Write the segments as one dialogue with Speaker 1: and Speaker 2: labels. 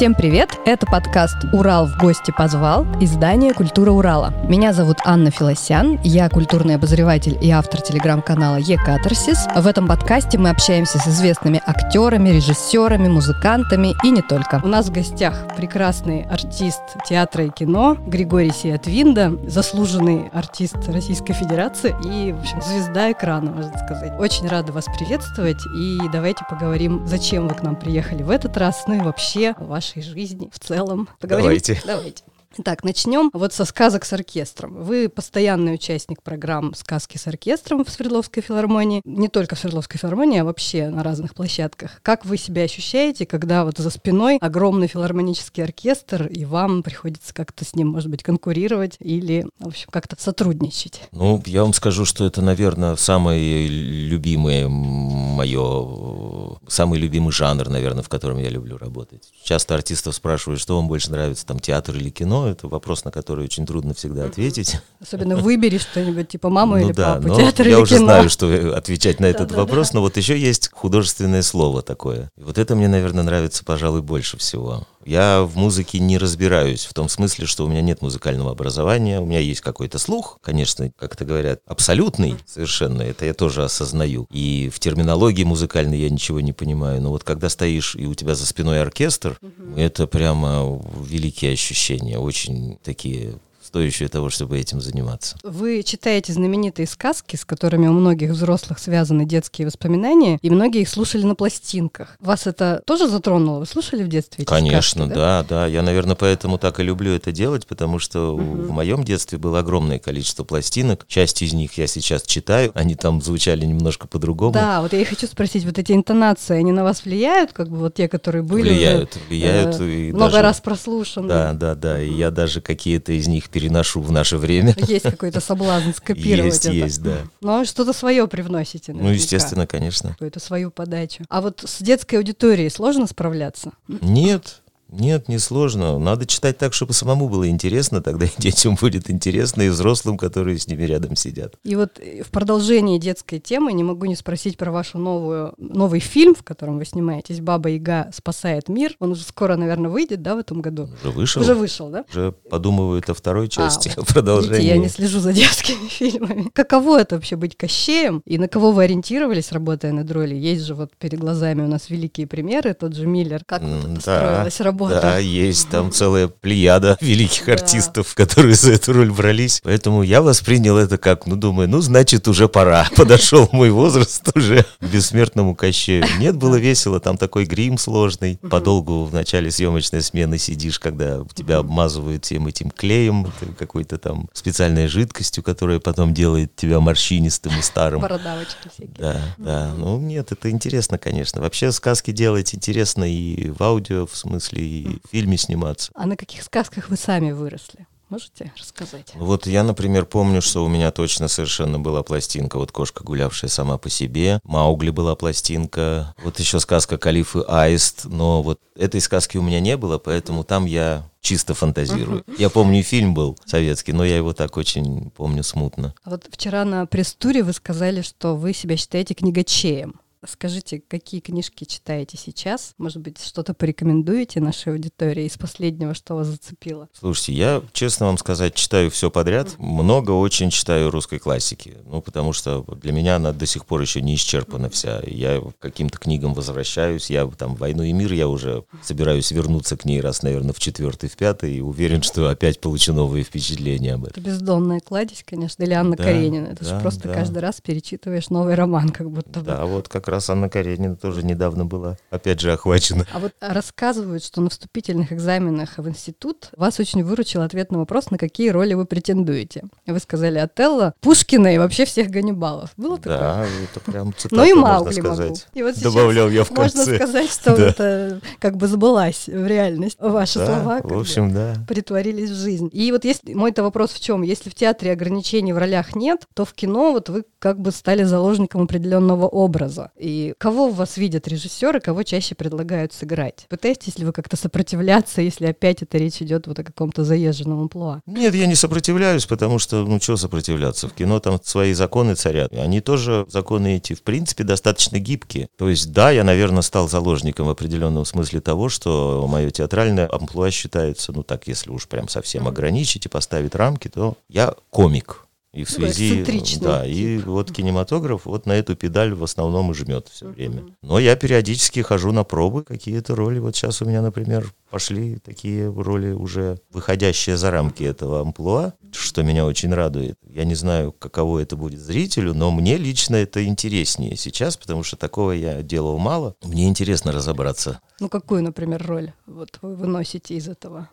Speaker 1: Всем привет! Это подкаст «Урал в гости позвал» издание «Культура Урала». Меня зовут Анна Филосян, я культурный обозреватель и автор телеграм-канала «Е-Катарсис». В этом подкасте мы общаемся с известными актерами, режиссерами, музыкантами и не только. У нас в гостях прекрасный артист театра и кино Григорий Сиятвинда, заслуженный артист Российской Федерации и, в общем, звезда экрана, можно сказать. Очень рада вас приветствовать и давайте поговорим, зачем вы к нам приехали в этот раз, ну и вообще вашей жизни в целом. Поговорим?
Speaker 2: Давайте.
Speaker 1: Давайте. Так, начнем вот со сказок с оркестром. Вы постоянный участник программ «Сказки с оркестром» в Свердловской филармонии. Не только в Свердловской филармонии, а вообще на разных площадках. Как вы себя ощущаете, когда вот за спиной огромный филармонический оркестр, и вам приходится как-то с ним, может быть, конкурировать или, в общем, как-то сотрудничать?
Speaker 2: Ну, я вам скажу, что это, наверное, самое любимое мое, самый любимый жанр, наверное, в котором я люблю работать. Часто артистов спрашивают, что вам больше нравится, там, театр или кино, это вопрос, на который очень трудно всегда ответить.
Speaker 1: Особенно выбери что-нибудь, типа маму
Speaker 2: ну,
Speaker 1: или
Speaker 2: да,
Speaker 1: папу,
Speaker 2: но
Speaker 1: театр
Speaker 2: я
Speaker 1: или
Speaker 2: уже
Speaker 1: кино.
Speaker 2: знаю, что отвечать на этот
Speaker 1: Да-да-да.
Speaker 2: вопрос, но вот еще есть художественное слово такое. И вот это мне, наверное, нравится, пожалуй, больше всего. Я в музыке не разбираюсь, в том смысле, что у меня нет музыкального образования, у меня есть какой-то слух, конечно, как это говорят, абсолютный совершенно, это я тоже осознаю. И в терминологии музыкальной я ничего не понимаю, но вот когда стоишь и у тебя за спиной оркестр, это прямо великие ощущения, очень такие стоящие того, чтобы этим заниматься.
Speaker 1: Вы читаете знаменитые сказки, с которыми у многих взрослых связаны детские воспоминания, и многие их слушали на пластинках. Вас это тоже затронуло? Вы слушали в детстве эти
Speaker 2: Конечно,
Speaker 1: сказки,
Speaker 2: да, да. Я, наверное, поэтому так и люблю это делать, потому что у-
Speaker 1: Мгм.
Speaker 2: в моем детстве было огромное количество пластинок. Часть из них я сейчас читаю, они там звучали немножко по-другому.
Speaker 1: Да, вот я и хочу спросить, вот эти интонации, они на вас влияют, как бы вот те, которые были уже,
Speaker 2: влияют, влияют.
Speaker 1: э,
Speaker 2: и
Speaker 1: много
Speaker 2: даже-
Speaker 1: раз прослушаны?
Speaker 2: Да, да, да. И я даже какие-то из них переношу в наше время.
Speaker 1: Есть какой-то соблазн скопировать
Speaker 2: Есть,
Speaker 1: это.
Speaker 2: есть, да.
Speaker 1: Но что-то свое привносите,
Speaker 2: Ну,
Speaker 1: наверняка.
Speaker 2: естественно, конечно.
Speaker 1: Какую-то свою подачу. А вот с детской аудиторией сложно справляться?
Speaker 2: Нет, нет, не сложно. Надо читать так, чтобы самому было интересно, тогда и детям будет интересно, и взрослым, которые с ними рядом сидят.
Speaker 1: И вот э, в продолжении детской темы не могу не спросить про вашу новую, новый фильм, в котором вы снимаетесь «Баба Яга спасает мир». Он уже скоро, наверное, выйдет, да, в этом году?
Speaker 2: Уже вышел?
Speaker 1: Уже вышел, да?
Speaker 2: Уже подумывают о второй части,
Speaker 1: А,
Speaker 2: о продолжении.
Speaker 1: Видите, я не слежу за детскими фильмами. Каково это вообще быть Кощеем? И на кого вы ориентировались, работая над ролью? Есть же вот перед глазами у нас великие примеры, тот же Миллер. Как вот это
Speaker 2: да,
Speaker 1: строилась работа?
Speaker 2: Да, есть там целая плеяда великих
Speaker 1: Да.
Speaker 2: артистов, которые за эту роль брались. Поэтому я воспринял это как, ну, думаю, ну, значит, уже пора. Подошел мой возраст уже к бессмертному Кощею. Нет, было весело, там такой грим сложный. Подолгу в начале съемочной смены сидишь, когда тебя обмазывают всем этим клеем, какой-то там специальной жидкостью, которая потом делает тебя морщинистым и старым.
Speaker 1: Бородавочки всякие.
Speaker 2: Да, да. Ну, нет, это интересно, конечно. Вообще сказки делать интересно и в аудио, в смысле, и в фильме сниматься.
Speaker 1: А на каких сказках вы сами выросли? Можете рассказать?
Speaker 2: Вот я, например, помню, что у меня точно совершенно была пластинка. Вот кошка, гулявшая сама по себе. Маугли была пластинка. Вот еще сказка Калиф и Аист. Но вот этой сказки у меня не было, поэтому там я чисто фантазирую. Я помню, фильм был советский, но я его так очень помню смутно.
Speaker 1: А вот вчера на пресс-туре вы сказали, что вы себя считаете книгачеем. Скажите, какие книжки читаете сейчас? Может быть, что-то порекомендуете нашей аудитории из последнего, что вас зацепило?
Speaker 2: Слушайте, я, честно вам сказать, читаю все подряд. Много очень читаю русской классики. Ну, потому что для меня она до сих пор еще не исчерпана вся. Я к каким-то книгам возвращаюсь. Я там «Войну и мир» я уже собираюсь вернуться к ней раз, наверное, в четвертый, в пятый. И уверен, что опять получу новые впечатления об этом.
Speaker 1: Это бездонная кладезь, конечно, или Анна
Speaker 2: Да,
Speaker 1: Каренина. Это же
Speaker 2: да,
Speaker 1: просто
Speaker 2: да.
Speaker 1: каждый раз перечитываешь новый роман, как будто бы.
Speaker 2: Да, вот как раз Анна Каренина тоже недавно была, опять же, охвачена.
Speaker 1: А вот рассказывают, что на вступительных экзаменах в институт вас очень выручил ответ на вопрос, на какие роли вы претендуете. Вы сказали Отелло, Пушкина и вообще всех Ганнибалов. Было такое?
Speaker 2: Да, это прям цитата,
Speaker 1: Ну и
Speaker 2: можно
Speaker 1: Маугли могу. И вот
Speaker 2: Добавлял я в
Speaker 1: Можно
Speaker 2: конце.
Speaker 1: сказать, что
Speaker 2: Да.
Speaker 1: это как бы сбылась в реальность. Ваши
Speaker 2: Да,
Speaker 1: слова
Speaker 2: в общем, да.
Speaker 1: притворились в жизнь. И вот если мой-то вопрос в чем? Если в театре ограничений в ролях нет, то в кино вот вы как бы стали заложником определенного образа. И кого в вас видят режиссеры, кого чаще предлагают сыграть? Пытаетесь ли вы как-то сопротивляться, если опять это речь идет вот о каком-то заезженном амплуа?
Speaker 2: Нет, я не сопротивляюсь, потому что, ну, что сопротивляться? В кино там свои законы царят. Они тоже, законы эти, в принципе, достаточно гибкие. То есть, да, я, наверное, стал заложником в определенном смысле того, что мое театральное амплуа считается, ну, так, если уж прям совсем ограничить и поставить рамки, то я комик. И в связи, да, и вот кинематограф вот на эту педаль в основном и жмет все время. Но я периодически хожу на пробы, какие-то роли. Вот сейчас у меня, например, пошли такие роли уже выходящие за рамки этого амплуа, что меня очень радует. Я не знаю, каково это будет зрителю, но мне лично это интереснее сейчас, потому что такого я делал мало. Мне интересно разобраться.
Speaker 1: Ну, какую, например, роль вот вы выносите из этого?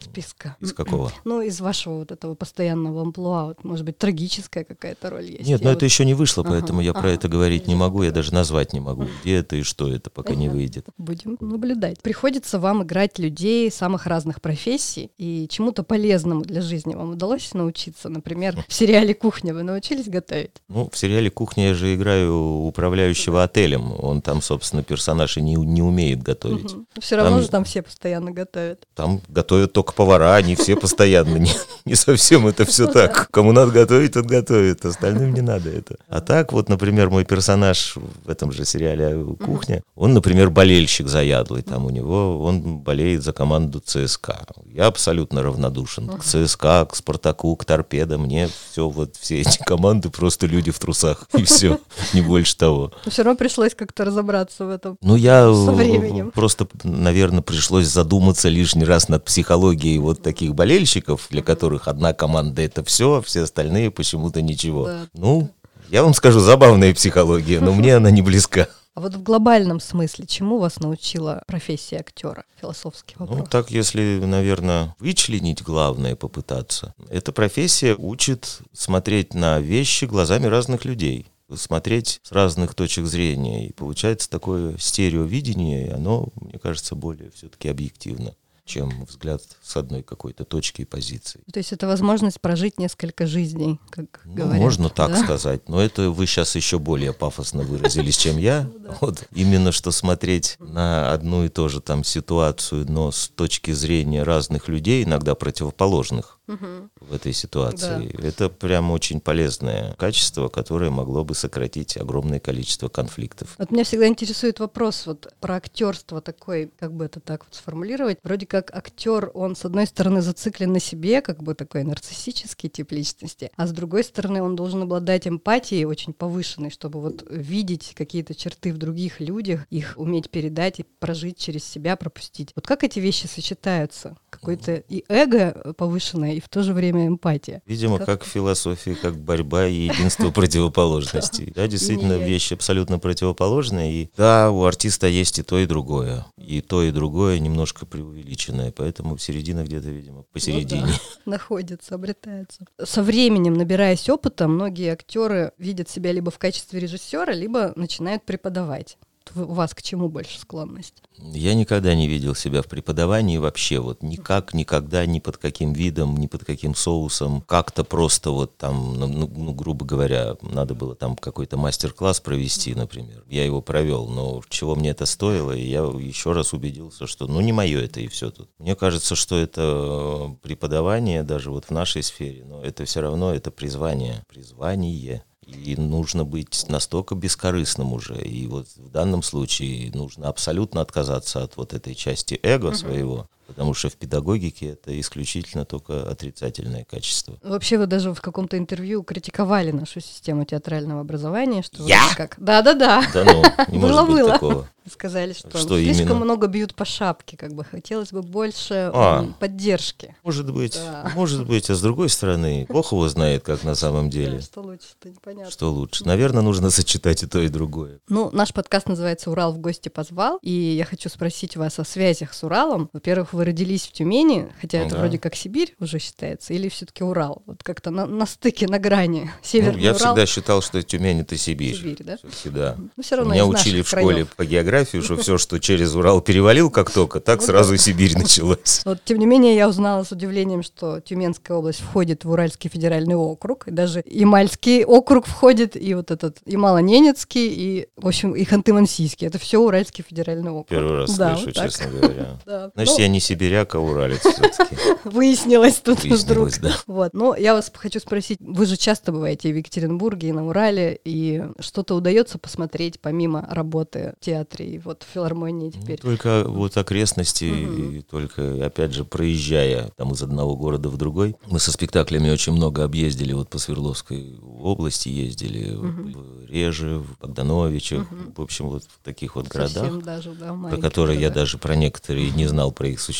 Speaker 1: Списка.
Speaker 2: Из какого?
Speaker 1: Ну, из вашего вот этого постоянного амплуа. Вот, может быть, трагическая какая-то роль есть.
Speaker 2: Нет, но вот... это еще не вышло, поэтому ага, я ага, про это говорить не могу, я даже назвать не могу, где это и что это, пока не выйдет.
Speaker 1: Будем наблюдать. Приходится вам играть людей самых разных профессий, и чему-то полезному для жизни вам удалось научиться? Например, в сериале «Кухня» вы научились готовить?
Speaker 2: Ну, в сериале «Кухня» я же играю управляющего отелем. Он там, собственно, персонаж и не, не умеет готовить. Угу.
Speaker 1: Все равно там, же там все постоянно готовят.
Speaker 2: Там готовят только повара, они все постоянно. Не, не совсем это все так. Кому надо готовить, тот готовит. Остальным не надо это. А так вот, например, мой персонаж в этом же сериале «Кухня», он, например, болельщик заядлый. Там у него, он болеет за команду ЦСКА. Я абсолютно равнодушен к ЦСКА, к Спартаку, к Торпедо. Мне все вот, все эти команды просто люди в трусах. И все, не больше того.
Speaker 1: Все равно пришлось как-то разобраться в этом
Speaker 2: ну, я. Просто, наверное, пришлось задуматься лишний раз над психологией вот таких болельщиков, для которых одна команда это все, а все остальные почему-то ничего. Да. Ну, я вам скажу, забавная психология, но мне она не близка.
Speaker 1: А вот в глобальном смысле, чему вас научила профессия актера? Философский ну, вопрос.
Speaker 2: Ну, так, если, наверное, вычленить главное, попытаться. Эта профессия учит смотреть на вещи глазами разных людей смотреть с разных точек зрения. И получается такое стереовидение, и оно, мне кажется, более все-таки объективно чем взгляд с одной какой-то точки и позиции.
Speaker 1: То есть это возможность прожить несколько жизней, как
Speaker 2: ну,
Speaker 1: говорят.
Speaker 2: Можно так да? сказать, но это вы сейчас еще более пафосно выразились, чем я. Ну вот именно что смотреть на одну и ту же там ситуацию, но с точки зрения разных людей, иногда противоположных в этой ситуации. Это прям очень полезное качество, которое могло бы сократить огромное количество конфликтов.
Speaker 1: Вот меня всегда интересует вопрос вот про актерство такой, как бы это так вот сформулировать. Вроде как как актер, он, с одной стороны, зациклен на себе, как бы такой нарциссический тип личности, а с другой стороны, он должен обладать эмпатией очень повышенной, чтобы вот видеть какие-то черты в других людях, их уметь передать и прожить через себя, пропустить. Вот как эти вещи сочетаются? Какое-то и эго повышенное, и в то же время эмпатия.
Speaker 2: Видимо, как, как в философии, как борьба и единство противоположностей. Да, действительно, вещи абсолютно противоположные. И да, у артиста есть и то, и другое. И то, и другое немножко преувеличено ограниченная, поэтому середина где-то, видимо, посередине. Ну, да.
Speaker 1: Находится, обретается. Со временем, набираясь опыта, многие актеры видят себя либо в качестве режиссера, либо начинают преподавать у вас к чему больше склонность?
Speaker 2: Я никогда не видел себя в преподавании вообще, вот никак, никогда, ни под каким видом, ни под каким соусом. Как-то просто вот там, ну, ну, ну грубо говоря, надо было там какой-то мастер-класс провести, например. Я его провел, но чего мне это стоило, и я еще раз убедился, что ну не мое это и все тут. Мне кажется, что это преподавание даже вот в нашей сфере, но это все равно это призвание, призвание и нужно быть настолько бескорыстным уже. И вот в данном случае нужно абсолютно отказаться от вот этой части эго угу. своего, потому что в педагогике это исключительно только отрицательное качество.
Speaker 1: Вообще вы даже в каком-то интервью критиковали нашу систему театрального образования, что
Speaker 2: я?
Speaker 1: как да-да-да.
Speaker 2: Да ну, не может быть такого.
Speaker 1: Сказали, что, что слишком именно? много бьют по шапке, как бы хотелось бы больше а, поддержки.
Speaker 2: Может быть, да. может быть, а с другой стороны, Бог его знает, как на самом деле. Да,
Speaker 1: что лучше, это непонятно.
Speaker 2: Что лучше? Наверное, нужно сочетать и то, и другое.
Speaker 1: Ну, наш подкаст называется «Урал в гости позвал», и я хочу спросить вас о связях с Уралом. Во-первых, вы родились в Тюмени, хотя это вроде как Сибирь уже считается, или все-таки Урал? Вот как-то на, на стыке, на грани. Северный ну,
Speaker 2: я
Speaker 1: Урал.
Speaker 2: всегда считал, что Тюмень — это Сибирь.
Speaker 1: Сибирь, да?
Speaker 2: Всегда.
Speaker 1: Ну, все равно
Speaker 2: Меня учили в школе
Speaker 1: краев.
Speaker 2: по географии, что все, что через Урал перевалил как только, так сразу Сибирь началась.
Speaker 1: Вот, тем не менее, я узнала с удивлением, что Тюменская область входит в Уральский федеральный округ, и даже Ямальский округ входит, и вот этот Ямало-Ненецкий, и, в общем, и Ханты-Мансийский. Это все Уральский федеральный округ.
Speaker 2: Первый раз
Speaker 1: Да,
Speaker 2: слышу,
Speaker 1: вот
Speaker 2: честно говоря.
Speaker 1: Да.
Speaker 2: Значит,
Speaker 1: Ну,
Speaker 2: я не сибиряк, а уралец все-таки.
Speaker 1: Выяснилось тут вдруг.
Speaker 2: Выяснилось, да.
Speaker 1: Вот. Но я вас хочу спросить, вы же часто бываете в Екатеринбурге и на Урале, и что-то удается посмотреть помимо работы в театре и вот в филармонии
Speaker 2: Ну,
Speaker 1: теперь?
Speaker 2: Только вот окрестности, и только, опять же, проезжая там из одного города в другой. Мы со спектаклями очень много объездили, вот по Свердловской области ездили, в Реже, в Богдановичах, в общем, вот в таких вот городах,
Speaker 1: Совсем даже, да,
Speaker 2: про которые я
Speaker 1: городах.
Speaker 2: даже про некоторые не знал про их существование.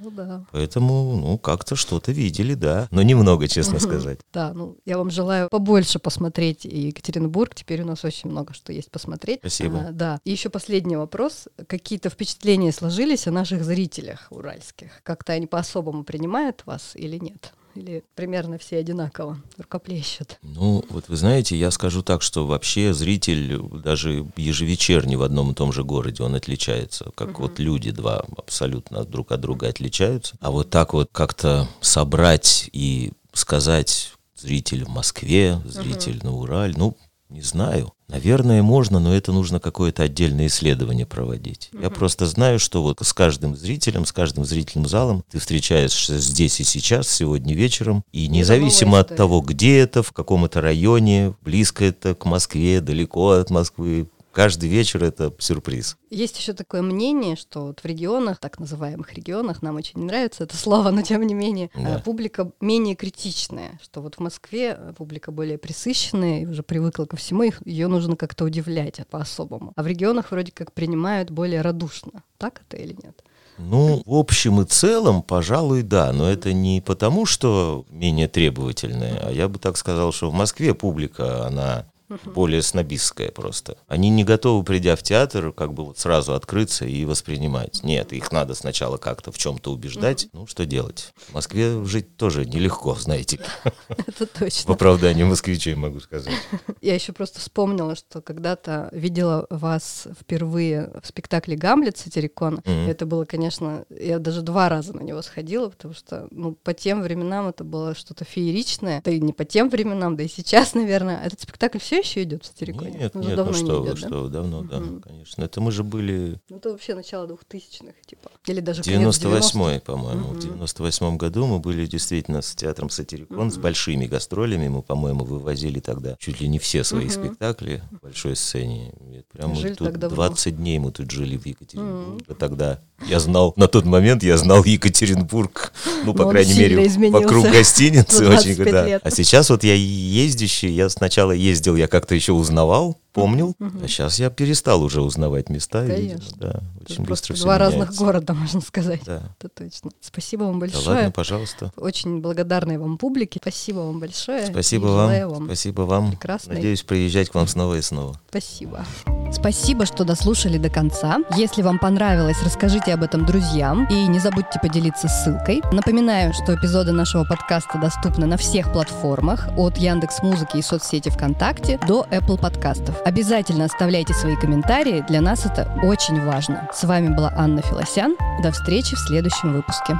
Speaker 1: Ну да.
Speaker 2: Поэтому, ну, как-то что-то видели, да. Но немного, честно сказать.
Speaker 1: Да, ну я вам желаю побольше посмотреть Екатеринбург. Теперь у нас очень много что есть посмотреть.
Speaker 2: Спасибо.
Speaker 1: А, да. И еще последний вопрос. Какие-то впечатления сложились о наших зрителях уральских? Как-то они по-особому принимают вас или нет? Или примерно все одинаково рукоплещут?
Speaker 2: Ну, вот вы знаете, я скажу так, что вообще зритель даже ежевечерний в одном и том же городе, он отличается. Как вот люди два абсолютно друг от друга отличаются. А вот так вот как-то собрать и сказать зритель в Москве, зритель на Урале, ну, не знаю. Наверное, можно, но это нужно какое-то отдельное исследование проводить. Я просто знаю, что вот с каждым зрителем, с каждым зрительным залом ты встречаешься здесь и сейчас, сегодня вечером, и независимо от того, где это, в каком это районе, близко это к Москве, далеко от Москвы, каждый вечер это сюрприз.
Speaker 1: Есть еще такое мнение, что вот в регионах, так называемых регионах, нам очень не нравится это слово, но тем не менее,
Speaker 2: Да.
Speaker 1: э, публика менее критичная, что вот в Москве э, публика более присыщенная и уже привыкла ко всему, ее нужно как-то удивлять по-особому. А в регионах вроде как принимают более радушно. Так это или нет?
Speaker 2: Ну, в общем и целом, пожалуй, да, но это не потому, что менее требовательная, а я бы так сказал, что в Москве публика, она более снобистская просто. Они не готовы, придя в театр, как бы вот сразу открыться и воспринимать. Нет, их надо сначала как-то в чем-то убеждать. Ну, что делать? В Москве жить тоже нелегко, знаете.
Speaker 1: Это
Speaker 2: В
Speaker 1: точно.
Speaker 2: оправдании москвичей могу сказать.
Speaker 1: Я еще просто вспомнила, что когда-то видела вас впервые в спектакле «Гамлет» Сатирикона. Это было, конечно, я даже два раза на него сходила, потому что, ну, по тем временам это было что-то фееричное. Да и не по тем временам, да и сейчас, наверное. Этот спектакль все еще идет в Сатириконе?
Speaker 2: Нет,
Speaker 1: Уже
Speaker 2: нет,
Speaker 1: давно
Speaker 2: ну
Speaker 1: не
Speaker 2: что вы,
Speaker 1: идет, да?
Speaker 2: что вы, давно, да,
Speaker 1: Мгм.
Speaker 2: конечно. Это мы же были
Speaker 1: Ну, это вообще начало двухтысячных, типа. Или даже конец
Speaker 2: 98-й, по-моему.
Speaker 1: Мгм.
Speaker 2: В 98 году мы были действительно с театром «Сатирикон», с большими гастролями. Мы, по-моему, вывозили тогда чуть ли не все свои
Speaker 1: Мгм.
Speaker 2: спектакли в большой сцене. И Прям мы
Speaker 1: Жили
Speaker 2: тут
Speaker 1: так давно.
Speaker 2: 20 дней мы тут жили в Екатеринбурге. Тогда я знал, на тот момент я знал Екатеринбург, ну, по
Speaker 1: Но он
Speaker 2: крайней мере, вокруг гостиницы. очень,
Speaker 1: 25
Speaker 2: да. А сейчас вот я ездящий, я сначала ездил, я как-то еще узнавал, помнил, а сейчас я перестал уже узнавать места. и,
Speaker 1: Конечно.
Speaker 2: да, очень быстро все
Speaker 1: два разных
Speaker 2: меняется.
Speaker 1: города, можно сказать.
Speaker 2: Да.
Speaker 1: Это точно. Спасибо вам
Speaker 2: Да
Speaker 1: большое.
Speaker 2: ладно, пожалуйста.
Speaker 1: Очень благодарная вам публике. Спасибо вам большое.
Speaker 2: Спасибо
Speaker 1: И
Speaker 2: вам.
Speaker 1: вам.
Speaker 2: Спасибо вам.
Speaker 1: прекрасной-
Speaker 2: Надеюсь приезжать к вам снова и снова.
Speaker 1: Спасибо. Спасибо, что дослушали до конца. Если вам понравилось, расскажите об этом друзьям и не забудьте поделиться ссылкой. Напоминаю, что эпизоды нашего подкаста доступны на всех платформах от Яндекс Музыки и соцсети ВКонтакте до Apple подкастов. Обязательно оставляйте свои комментарии, для нас это очень важно. С вами была Анна Филосян. До встречи в следующем выпуске.